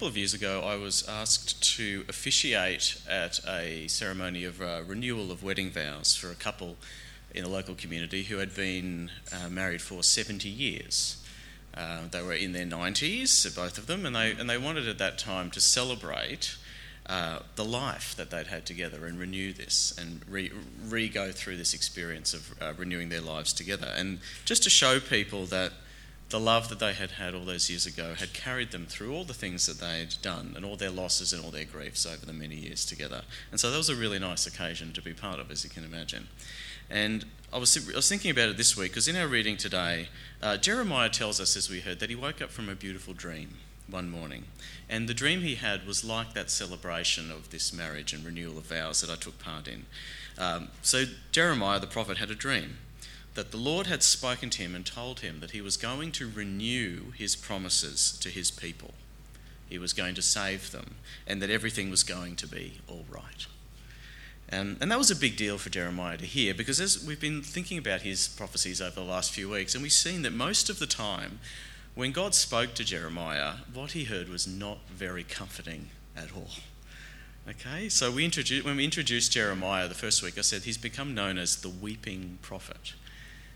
Couple of years ago, I was asked to officiate at a ceremony of uh, renewal of wedding vows for a couple in a local community who had been uh, married for 70 years. Uh, they were in their 90s, both of them, and they, and they wanted at that time to celebrate uh, the life that they'd had together and renew this and re, re go through this experience of uh, renewing their lives together. And just to show people that the love that they had had all those years ago had carried them through all the things that they had done and all their losses and all their griefs over the many years together. And so that was a really nice occasion to be part of, as you can imagine. And I was, I was thinking about it this week because in our reading today, uh, Jeremiah tells us, as we heard, that he woke up from a beautiful dream one morning. And the dream he had was like that celebration of this marriage and renewal of vows that I took part in. Um, so Jeremiah the prophet had a dream that the Lord had spoken to him and told him that he was going to renew his promises to his people. He was going to save them, and that everything was going to be all right. Um, and that was a big deal for Jeremiah to hear because as we've been thinking about his prophecies over the last few weeks, and we've seen that most of the time, when God spoke to Jeremiah, what he heard was not very comforting at all. Okay, so we introduced, when we introduced Jeremiah the first week, I said he's become known as the weeping prophet.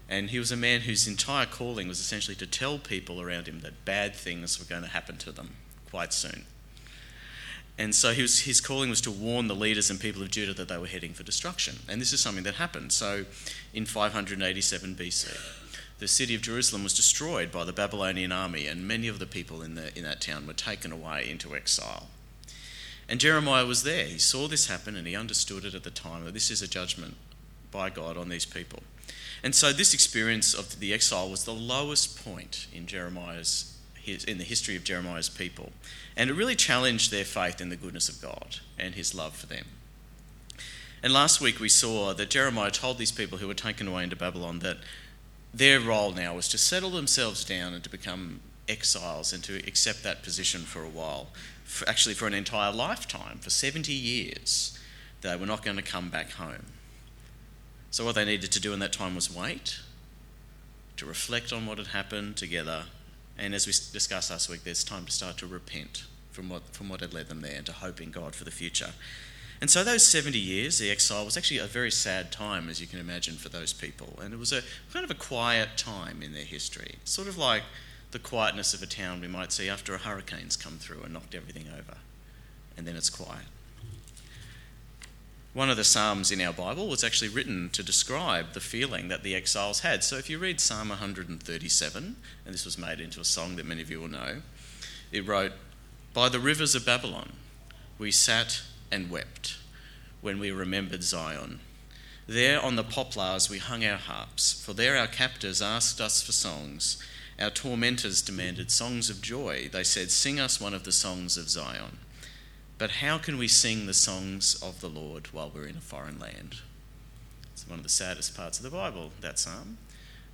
And he was a man whose entire calling was essentially to tell people around him that bad things were going to happen to them quite soon. And so was, his calling was to warn the leaders and people of Judah that they were heading for destruction. And this is something that happened. So in 587 BC, the city of Jerusalem was destroyed by the Babylonian army, and many of the people in, the, in that town were taken away into exile. And Jeremiah was there. He saw this happen and he understood it at the time that this is a judgment by God on these people. And so this experience of the exile was the lowest point in Jeremiah's in the history of Jeremiah's people. And it really challenged their faith in the goodness of God and his love for them. And last week we saw that Jeremiah told these people who were taken away into Babylon that their role now was to settle themselves down and to become exiles and to accept that position for a while, for actually for an entire lifetime, for 70 years. They were not going to come back home. So, what they needed to do in that time was wait, to reflect on what had happened together, and as we discussed last week, there's time to start to repent from what, from what had led them there and to hope in God for the future. And so, those 70 years, the exile, was actually a very sad time, as you can imagine, for those people. And it was a kind of a quiet time in their history, sort of like the quietness of a town we might see after a hurricane's come through and knocked everything over. And then it's quiet. One of the Psalms in our Bible was actually written to describe the feeling that the exiles had. So if you read Psalm 137, and this was made into a song that many of you will know, it wrote, By the rivers of Babylon we sat and wept when we remembered Zion. There on the poplars we hung our harps, for there our captors asked us for songs. Our tormentors demanded songs of joy. They said, Sing us one of the songs of Zion. But how can we sing the songs of the Lord while we're in a foreign land? It's one of the saddest parts of the Bible, that psalm.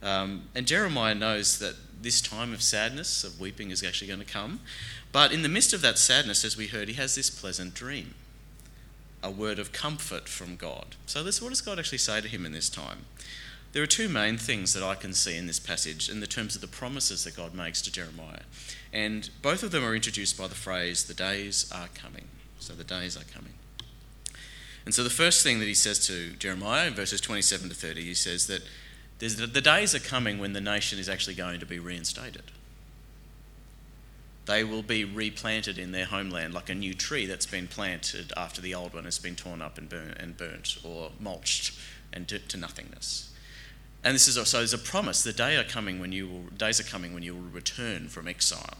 Um, and Jeremiah knows that this time of sadness, of weeping, is actually going to come. But in the midst of that sadness, as we heard, he has this pleasant dream a word of comfort from God. So, this, what does God actually say to him in this time? There are two main things that I can see in this passage in the terms of the promises that God makes to Jeremiah. And both of them are introduced by the phrase, the days are coming. So the days are coming. And so the first thing that he says to Jeremiah in verses 27 to 30, he says that the days are coming when the nation is actually going to be reinstated. They will be replanted in their homeland like a new tree that's been planted after the old one has been torn up and burnt, and burnt or mulched and to, to nothingness. And this is also there's a promise. The day are coming when you will, days are coming when you will return from exile.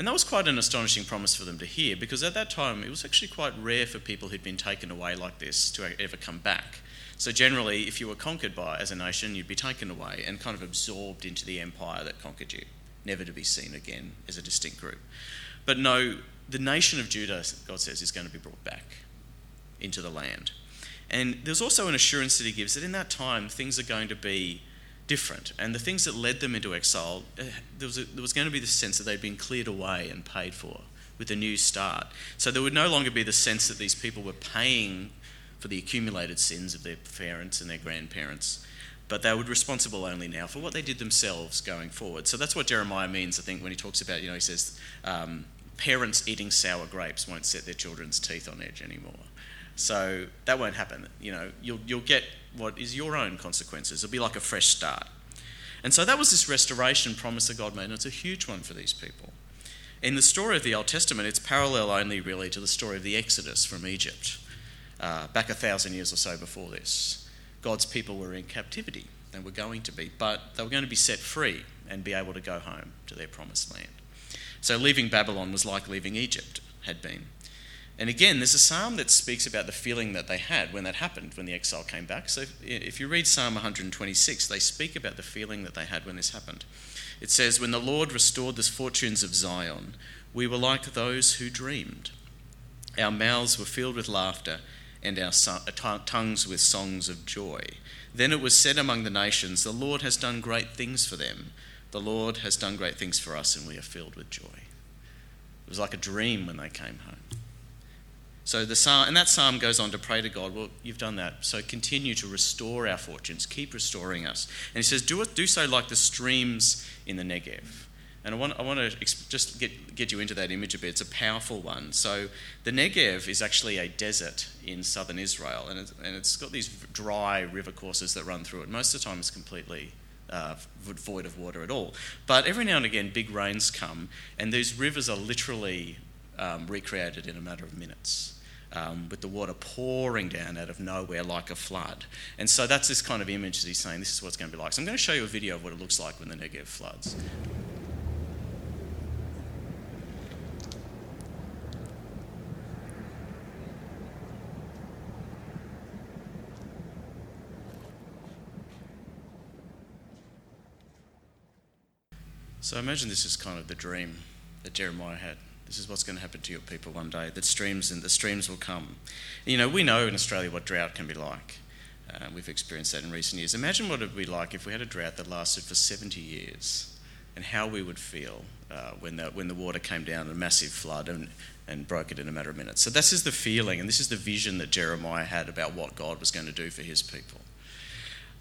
And that was quite an astonishing promise for them to hear because at that time it was actually quite rare for people who'd been taken away like this to ever come back. So generally, if you were conquered by as a nation, you'd be taken away and kind of absorbed into the empire that conquered you, never to be seen again as a distinct group. But no, the nation of Judah, God says, is going to be brought back into the land. And there's also an assurance that he gives that in that time things are going to be different. And the things that led them into exile, eh, there was, a, there was going to be the sense that they'd been cleared away and paid for with a new start. So there would no longer be the sense that these people were paying for the accumulated sins of their parents and their grandparents, but they were responsible only now for what they did themselves going forward. So that's what Jeremiah means, I think, when he talks about, you know, he says, um, parents eating sour grapes won't set their children's teeth on edge anymore. So that won't happen. You know, you'll, you'll get what is your own consequences. It'll be like a fresh start. And so that was this restoration promise that God made, and it's a huge one for these people. In the story of the Old Testament, it's parallel only really to the story of the Exodus from Egypt, uh, back a thousand years or so before this. God's people were in captivity, they were going to be, but they were going to be set free and be able to go home to their promised land. So leaving Babylon was like leaving Egypt had been. And again, there's a psalm that speaks about the feeling that they had when that happened, when the exile came back. So if you read Psalm 126, they speak about the feeling that they had when this happened. It says, When the Lord restored the fortunes of Zion, we were like those who dreamed. Our mouths were filled with laughter and our uh, tongues with songs of joy. Then it was said among the nations, The Lord has done great things for them. The Lord has done great things for us, and we are filled with joy. It was like a dream when they came home. So the psalm, and that psalm goes on to pray to God, well, you've done that. So continue to restore our fortunes. Keep restoring us. And he says, do, it, do so like the streams in the Negev. And I want, I want to just get, get you into that image a bit. It's a powerful one. So, the Negev is actually a desert in southern Israel, and it's, and it's got these dry river courses that run through it. Most of the time, it's completely uh, void of water at all. But every now and again, big rains come, and these rivers are literally um, recreated in a matter of minutes. Um, with the water pouring down out of nowhere like a flood. And so that's this kind of image that he's saying this is what it's going to be like. So I'm going to show you a video of what it looks like when the Negev floods. So imagine this is kind of the dream that Jeremiah had. This is what's going to happen to your people one day. That streams and the streams will come. You know, we know in Australia what drought can be like. Uh, we've experienced that in recent years. Imagine what it would be like if we had a drought that lasted for 70 years, and how we would feel uh, when the when the water came down in a massive flood and and broke it in a matter of minutes. So this is the feeling, and this is the vision that Jeremiah had about what God was going to do for His people.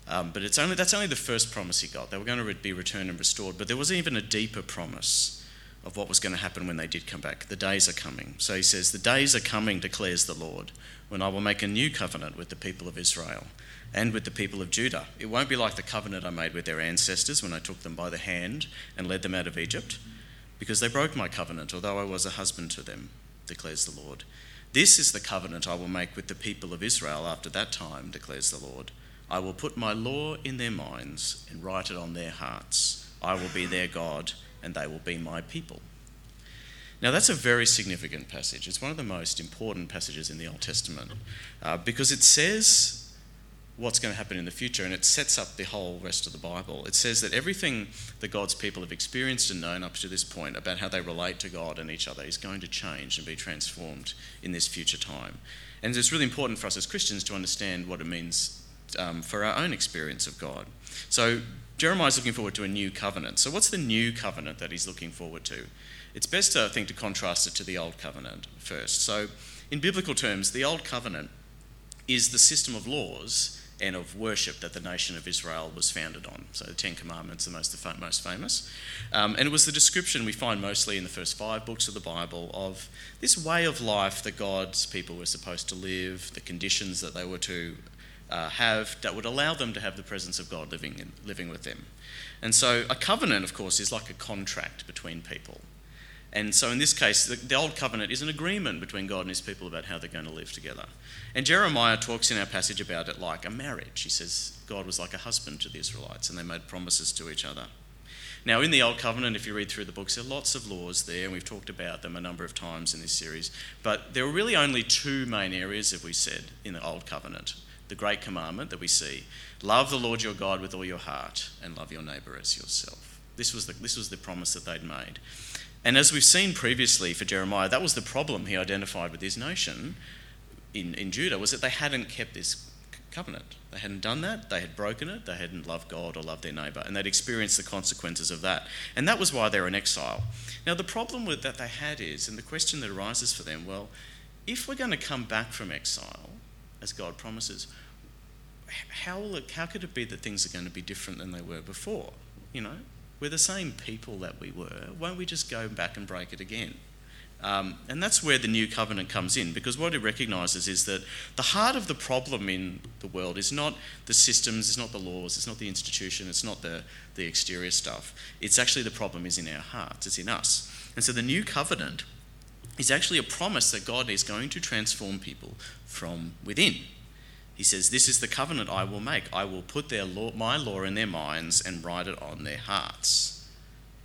Um, but it's only that's only the first promise he got. They were going to be returned and restored. But there was even a deeper promise of what was going to happen when they did come back. The days are coming. So he says, The days are coming, declares the Lord, when I will make a new covenant with the people of Israel and with the people of Judah. It won't be like the covenant I made with their ancestors when I took them by the hand and led them out of Egypt, because they broke my covenant, although I was a husband to them, declares the Lord. This is the covenant I will make with the people of Israel after that time, declares the Lord. I will put my law in their minds and write it on their hearts. I will be their God and they will be my people. Now, that's a very significant passage. It's one of the most important passages in the Old Testament uh, because it says what's going to happen in the future and it sets up the whole rest of the Bible. It says that everything that God's people have experienced and known up to this point about how they relate to God and each other is going to change and be transformed in this future time. And it's really important for us as Christians to understand what it means um, for our own experience of God. So, Jeremiah's looking forward to a new covenant. So, what's the new covenant that he's looking forward to? It's best, I think, to contrast it to the old covenant first. So, in biblical terms, the old covenant is the system of laws and of worship that the nation of Israel was founded on. So, the Ten Commandments are most, the most famous. Um, and it was the description we find mostly in the first five books of the Bible of this way of life that God's people were supposed to live, the conditions that they were to uh, have that would allow them to have the presence of God living in, living with them. And so a covenant, of course, is like a contract between people. And so in this case, the, the, old covenant is an agreement between God and his people about how they're going to live together. And Jeremiah talks in our passage about it like a marriage. He says God was like a husband to the Israelites and they made promises to each other. Now, in the Old Covenant, if you read through the books, there are lots of laws there, and we've talked about them a number of times in this series. But there are really only two main areas, as we said, in the Old Covenant the great commandment that we see love the Lord your God with all your heart and love your neighbour as yourself. This was the, this was the promise that they'd made. And as we've seen previously for Jeremiah, that was the problem he identified with his nation in, in Judah, was that they hadn't kept this covenant. They hadn't done that, they had broken it, they hadn't loved God or loved their neighbour, and they'd experienced the consequences of that. And that was why they were in exile. Now, the problem with that they had is, and the question that arises for them well, if we're going to come back from exile, as God promises, how, will it, how could it be that things are going to be different than they were before? You know, we're the same people that we were. Won't we just go back and break it again? Um, and that's where the new covenant comes in, because what it recognises is that the heart of the problem in the world is not the systems, it's not the laws, it's not the institution, it's not the, the exterior stuff. It's actually the problem is in our hearts, it's in us. And so the new covenant is actually a promise that God is going to transform people from within. He says, This is the covenant I will make. I will put their law, my law in their minds and write it on their hearts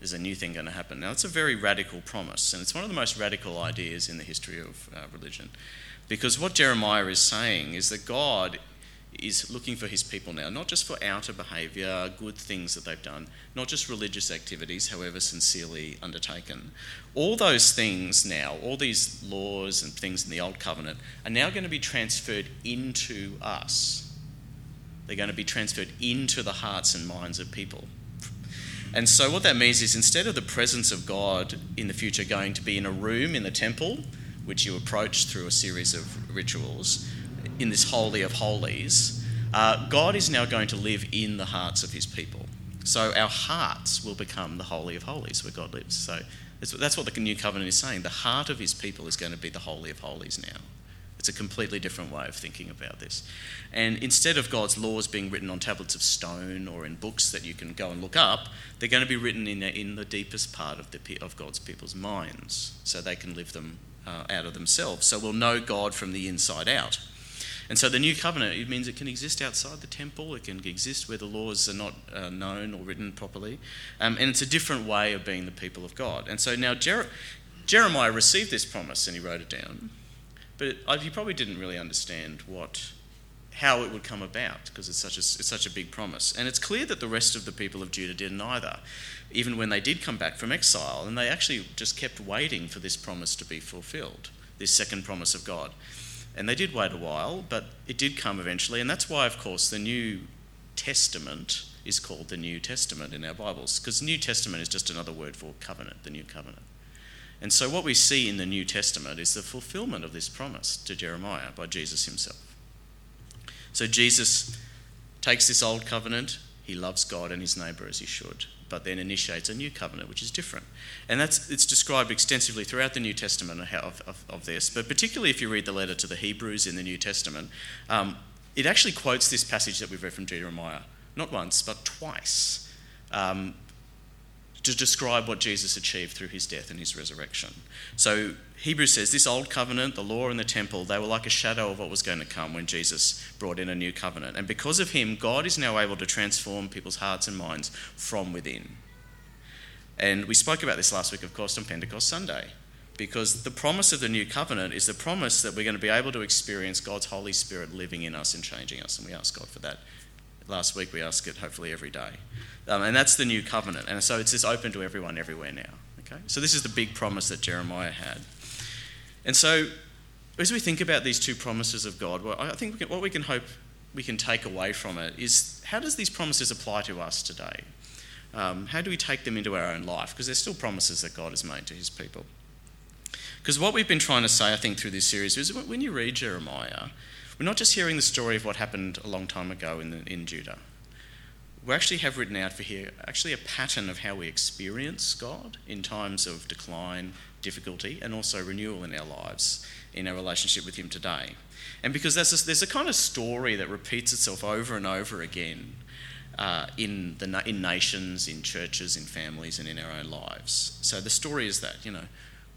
there's a new thing going to happen. Now, it's a very radical promise, and it's one of the most radical ideas in the history of uh, religion. Because what Jeremiah is saying is that God is looking for his people now, not just for outer behaviour, good things that they've done, not just religious activities, however sincerely undertaken. All those things now, all these laws and things in the Old Covenant, are now going to be transferred into us. They're going to be transferred into the hearts and minds of people. And so, what that means is instead of the presence of God in the future going to be in a room in the temple, which you approach through a series of rituals, in this Holy of Holies, uh, God is now going to live in the hearts of his people. So, our hearts will become the Holy of Holies where God lives. So, that's what the new covenant is saying. The heart of his people is going to be the Holy of Holies now. It's a completely different way of thinking about this. And instead of God's laws being written on tablets of stone or in books that you can go and look up, they're going to be written in, in the deepest part of, the, of God's people's minds so they can live them uh, out of themselves. So we'll know God from the inside out. And so the new covenant, it means it can exist outside the temple, it can exist where the laws are not uh, known or written properly. Um, and it's a different way of being the people of God. And so now Jer- Jeremiah received this promise and he wrote it down. But he probably didn't really understand what, how it would come about because it's it's such a big promise. And it's clear that the rest of the people of Judah didn't either, even when they did come back from exile. And they actually just kept waiting for this promise to be fulfilled, this second promise of God. And they did wait a while, but it did come eventually. And that's why, of course, the New Testament is called the New Testament in our Bibles, because New Testament is just another word for covenant, the new covenant. And so, what we see in the New Testament is the fulfillment of this promise to Jeremiah by Jesus himself. So, Jesus takes this old covenant, he loves God and his neighbour as he should, but then initiates a new covenant, which is different. And that's, it's described extensively throughout the New Testament of, of, of this. But particularly if you read the letter to the Hebrews in the New Testament, um, it actually quotes this passage that we've read from Jeremiah, not once, but twice. Um, to describe what Jesus achieved through his death and his resurrection. So Hebrews says this old covenant, the law and the temple, they were like a shadow of what was going to come when Jesus brought in a new covenant. And because of him, God is now able to transform people's hearts and minds from within. And we spoke about this last week, of course, on Pentecost Sunday. Because the promise of the new covenant is the promise that we're going to be able to experience God's Holy Spirit living in us and changing us. And we ask God for that. Last week we ask it hopefully every day. Um, and that's the new covenant. And so it's just open to everyone everywhere now. Okay? So this is the big promise that Jeremiah had. And so as we think about these two promises of God, well, I think we can, what we can hope we can take away from it is how does these promises apply to us today? Um, how do we take them into our own life? Because they're still promises that God has made to his people. Because what we've been trying to say, I think, through this series is when you read Jeremiah, we're not just hearing the story of what happened a long time ago in, the, in Judah we actually have written out for here actually a pattern of how we experience God in times of decline, difficulty, and also renewal in our lives, in our relationship with Him today. And because there's a, there's a kind of story that repeats itself over and over again uh, in, the, in nations, in churches, in families, and in our own lives. So the story is that, you know,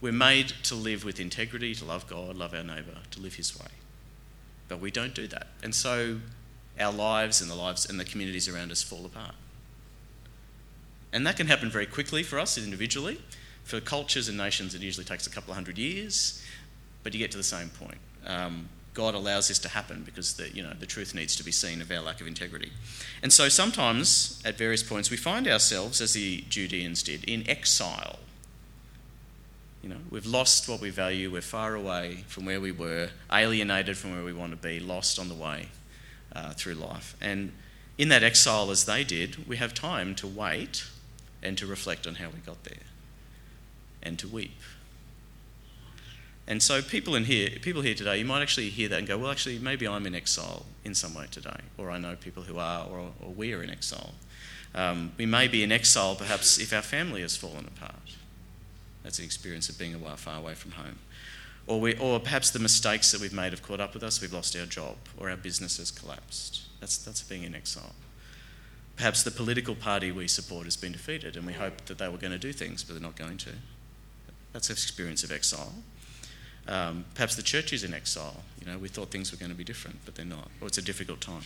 we're made to live with integrity, to love God, love our neighbour, to live His way. But we don't do that. And so our lives and the lives and the communities around us fall apart. And that can happen very quickly for us individually. For cultures and nations, it usually takes a couple of hundred years, but you get to the same point. Um, God allows this to happen because the, you know, the truth needs to be seen of our lack of integrity. And so sometimes, at various points, we find ourselves, as the Judeans did, in exile. You know, we've lost what we value, we're far away from where we were, alienated from where we want to be, lost on the way uh, through life. And in that exile, as they did, we have time to wait and to reflect on how we got there and to weep. And so, people in here, people here today, you might actually hear that and go, "Well, actually, maybe I'm in exile in some way today, or I know people who are, or, or we are in exile." Um, we may be in exile, perhaps, if our family has fallen apart, That's the experience of being a while far away from home. Or, we, or perhaps the mistakes that we've made have caught up with us. We've lost our job or our business has collapsed. That's, that's being in exile. Perhaps the political party we support has been defeated and we hope that they were going to do things, but they're not going to. That's an experience of exile. Um, perhaps the church is in exile. You know, we thought things were going to be different, but they're not. Or it's a difficult time.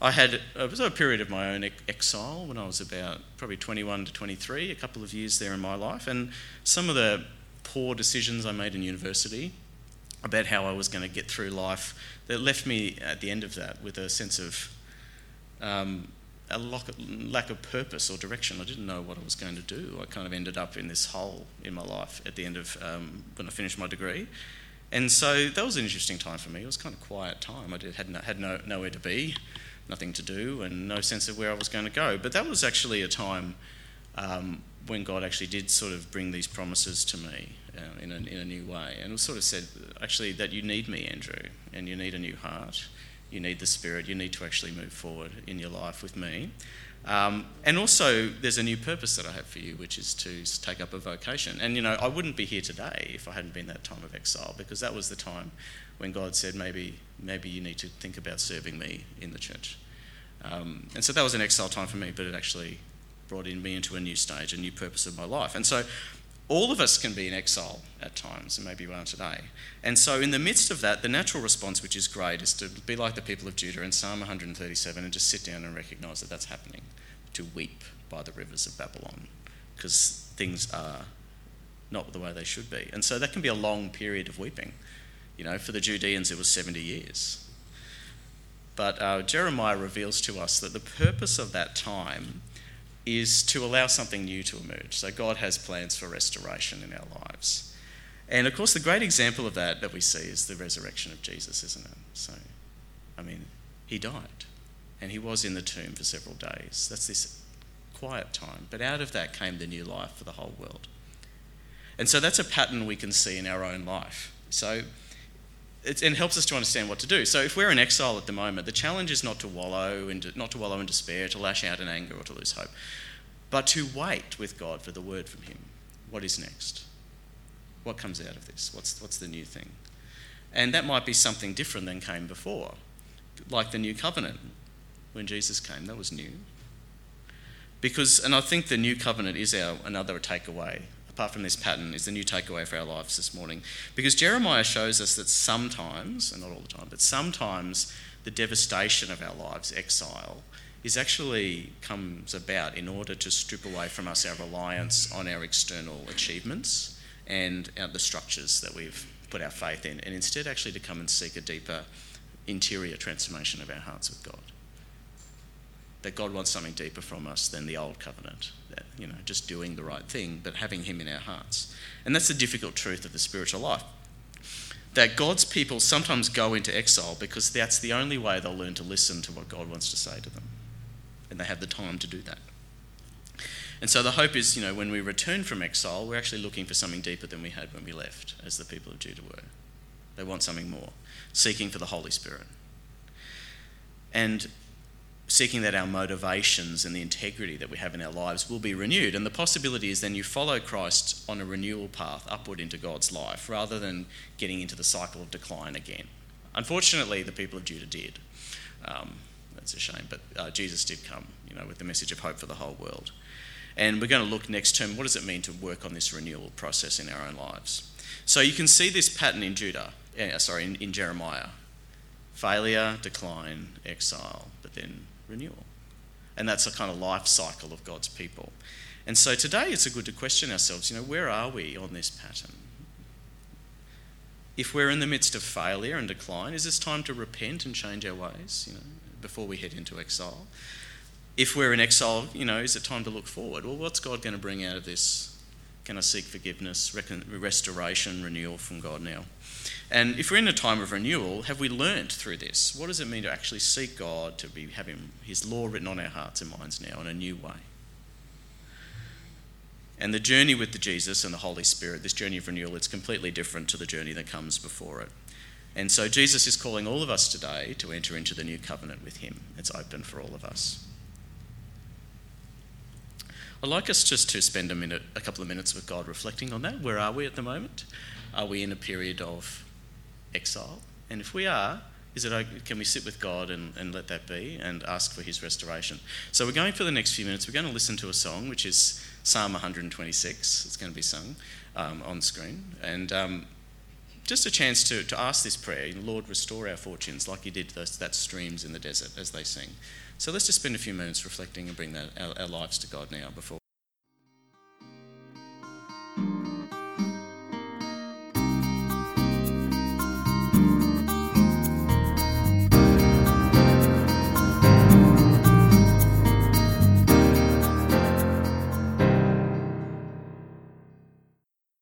I had a, was a period of my own exile when I was about probably 21 to 23, a couple of years there in my life, and some of the poor decisions I made in university about how I was going to get through life that left me at the end of that with a sense of um, a lack of purpose or direction. I didn't know what I was going to do. I kind of ended up in this hole in my life at the end of um, when I finished my degree. And so that was an interesting time for me. It was kind of quiet time. I did, had, no, had no, nowhere to be, nothing to do, and no sense of where I was going to go. But that was actually a time um, when God actually did sort of bring these promises to me uh, in, a, in a new way. And it was sort of said, actually, that you need me, Andrew, and you need a new heart you need the Spirit, you need to actually move forward in your life with me. Um, and also, there's a new purpose that I have for you, which is to take up a vocation. And, you know, I wouldn't be here today if I hadn't been that time of exile, because that was the time when God said, maybe, maybe you need to think about serving me in the church. Um, and so that was an exile time for me, but it actually brought in me into a new stage, a new purpose of my life. And so all of us can be in exile at times, and maybe we are today. And so, in the midst of that, the natural response, which is great, is to be like the people of Judah in Psalm 137 and just sit down and recognize that that's happening, to weep by the rivers of Babylon, because things are not the way they should be. And so, that can be a long period of weeping. You know, for the Judeans, it was 70 years. But uh, Jeremiah reveals to us that the purpose of that time is to allow something new to emerge. So God has plans for restoration in our lives. And of course, the great example of that that we see is the resurrection of Jesus, isn't it? So, I mean, he died and he was in the tomb for several days. That's this quiet time. But out of that came the new life for the whole world. And so that's a pattern we can see in our own life. So, it, it, helps us to understand what to do. So if we're in exile at the moment, the challenge is not to wallow in, not to wallow in despair, to lash out in anger, or to lose hope, but to wait with God for the word from Him. What is next? What comes out of this? What's, what's the new thing? And that might be something different than came before, like the new covenant. When Jesus came, that was new. Because, and I think the new covenant is our another takeaway apart from this pattern, is the new takeaway for our lives this morning. Because Jeremiah shows us that sometimes, and not all the time, but sometimes the devastation of our lives, exile, is actually comes about in order to strip away from us our reliance on our external achievements and the structures that we've put our faith in, and instead actually to come and seek a deeper interior transformation of our hearts with God that God wants something deeper from us than the old covenant. That, you know, just doing the right thing, but having Him in our hearts. And that's the difficult truth of the spiritual life. That God's people sometimes go into exile because that's the only way they'll learn to listen to what God wants to say to them. And they have the time to do that. And so the hope is, you know, when we return from exile, we're actually looking for something deeper than we had when we left, as the people of Judah were. They want something more, seeking for the Holy Spirit. And seeking that our motivations and the integrity that we have in our lives will be renewed. And the possibility is then you follow Christ on a renewal path upward into God's life rather than getting into the cycle of decline again. Unfortunately, the people of Judah did. Um, that's a shame, but uh, Jesus did come, you know, with the message of hope for the whole world. And we're going to look next term, what does it mean to work on this renewal process in our own lives? So you can see this pattern in Judah, uh, sorry, in, in Jeremiah. Failure, decline, exile, but then renewal. And that's a kind of life cycle of God's people. And so today it's a good to question ourselves, you know, where are we on this pattern? If we're in the midst of failure and decline, is this time to repent and change our ways, you know, before we head into exile? If we're in exile, you know, is it time to look forward? Well, what's God going to bring out of this? Can I seek forgiveness, restoration, renewal from God now? And if we're in a time of renewal, have we learnt through this? What does it mean to actually seek God, to be having His law written on our hearts and minds now in a new way? And the journey with the Jesus and the Holy Spirit, this journey of renewal, it's completely different to the journey that comes before it. And so Jesus is calling all of us today to enter into the new covenant with Him. It's open for all of us. I'd like us just to spend a minute, a couple of minutes with God reflecting on that. Where are we at the moment? Are we in a period of exile? And if we are, is it can we sit with God and, and let that be and ask for his restoration? So we're going for the next few minutes, we're going to listen to a song which is Psalm 126. It's going to be sung um, on screen. And um, just a chance to, to ask this prayer Lord, restore our fortunes like you did those, that streams in the desert as they sing. So let's just spend a few minutes reflecting and bring that, our, our lives to God now before.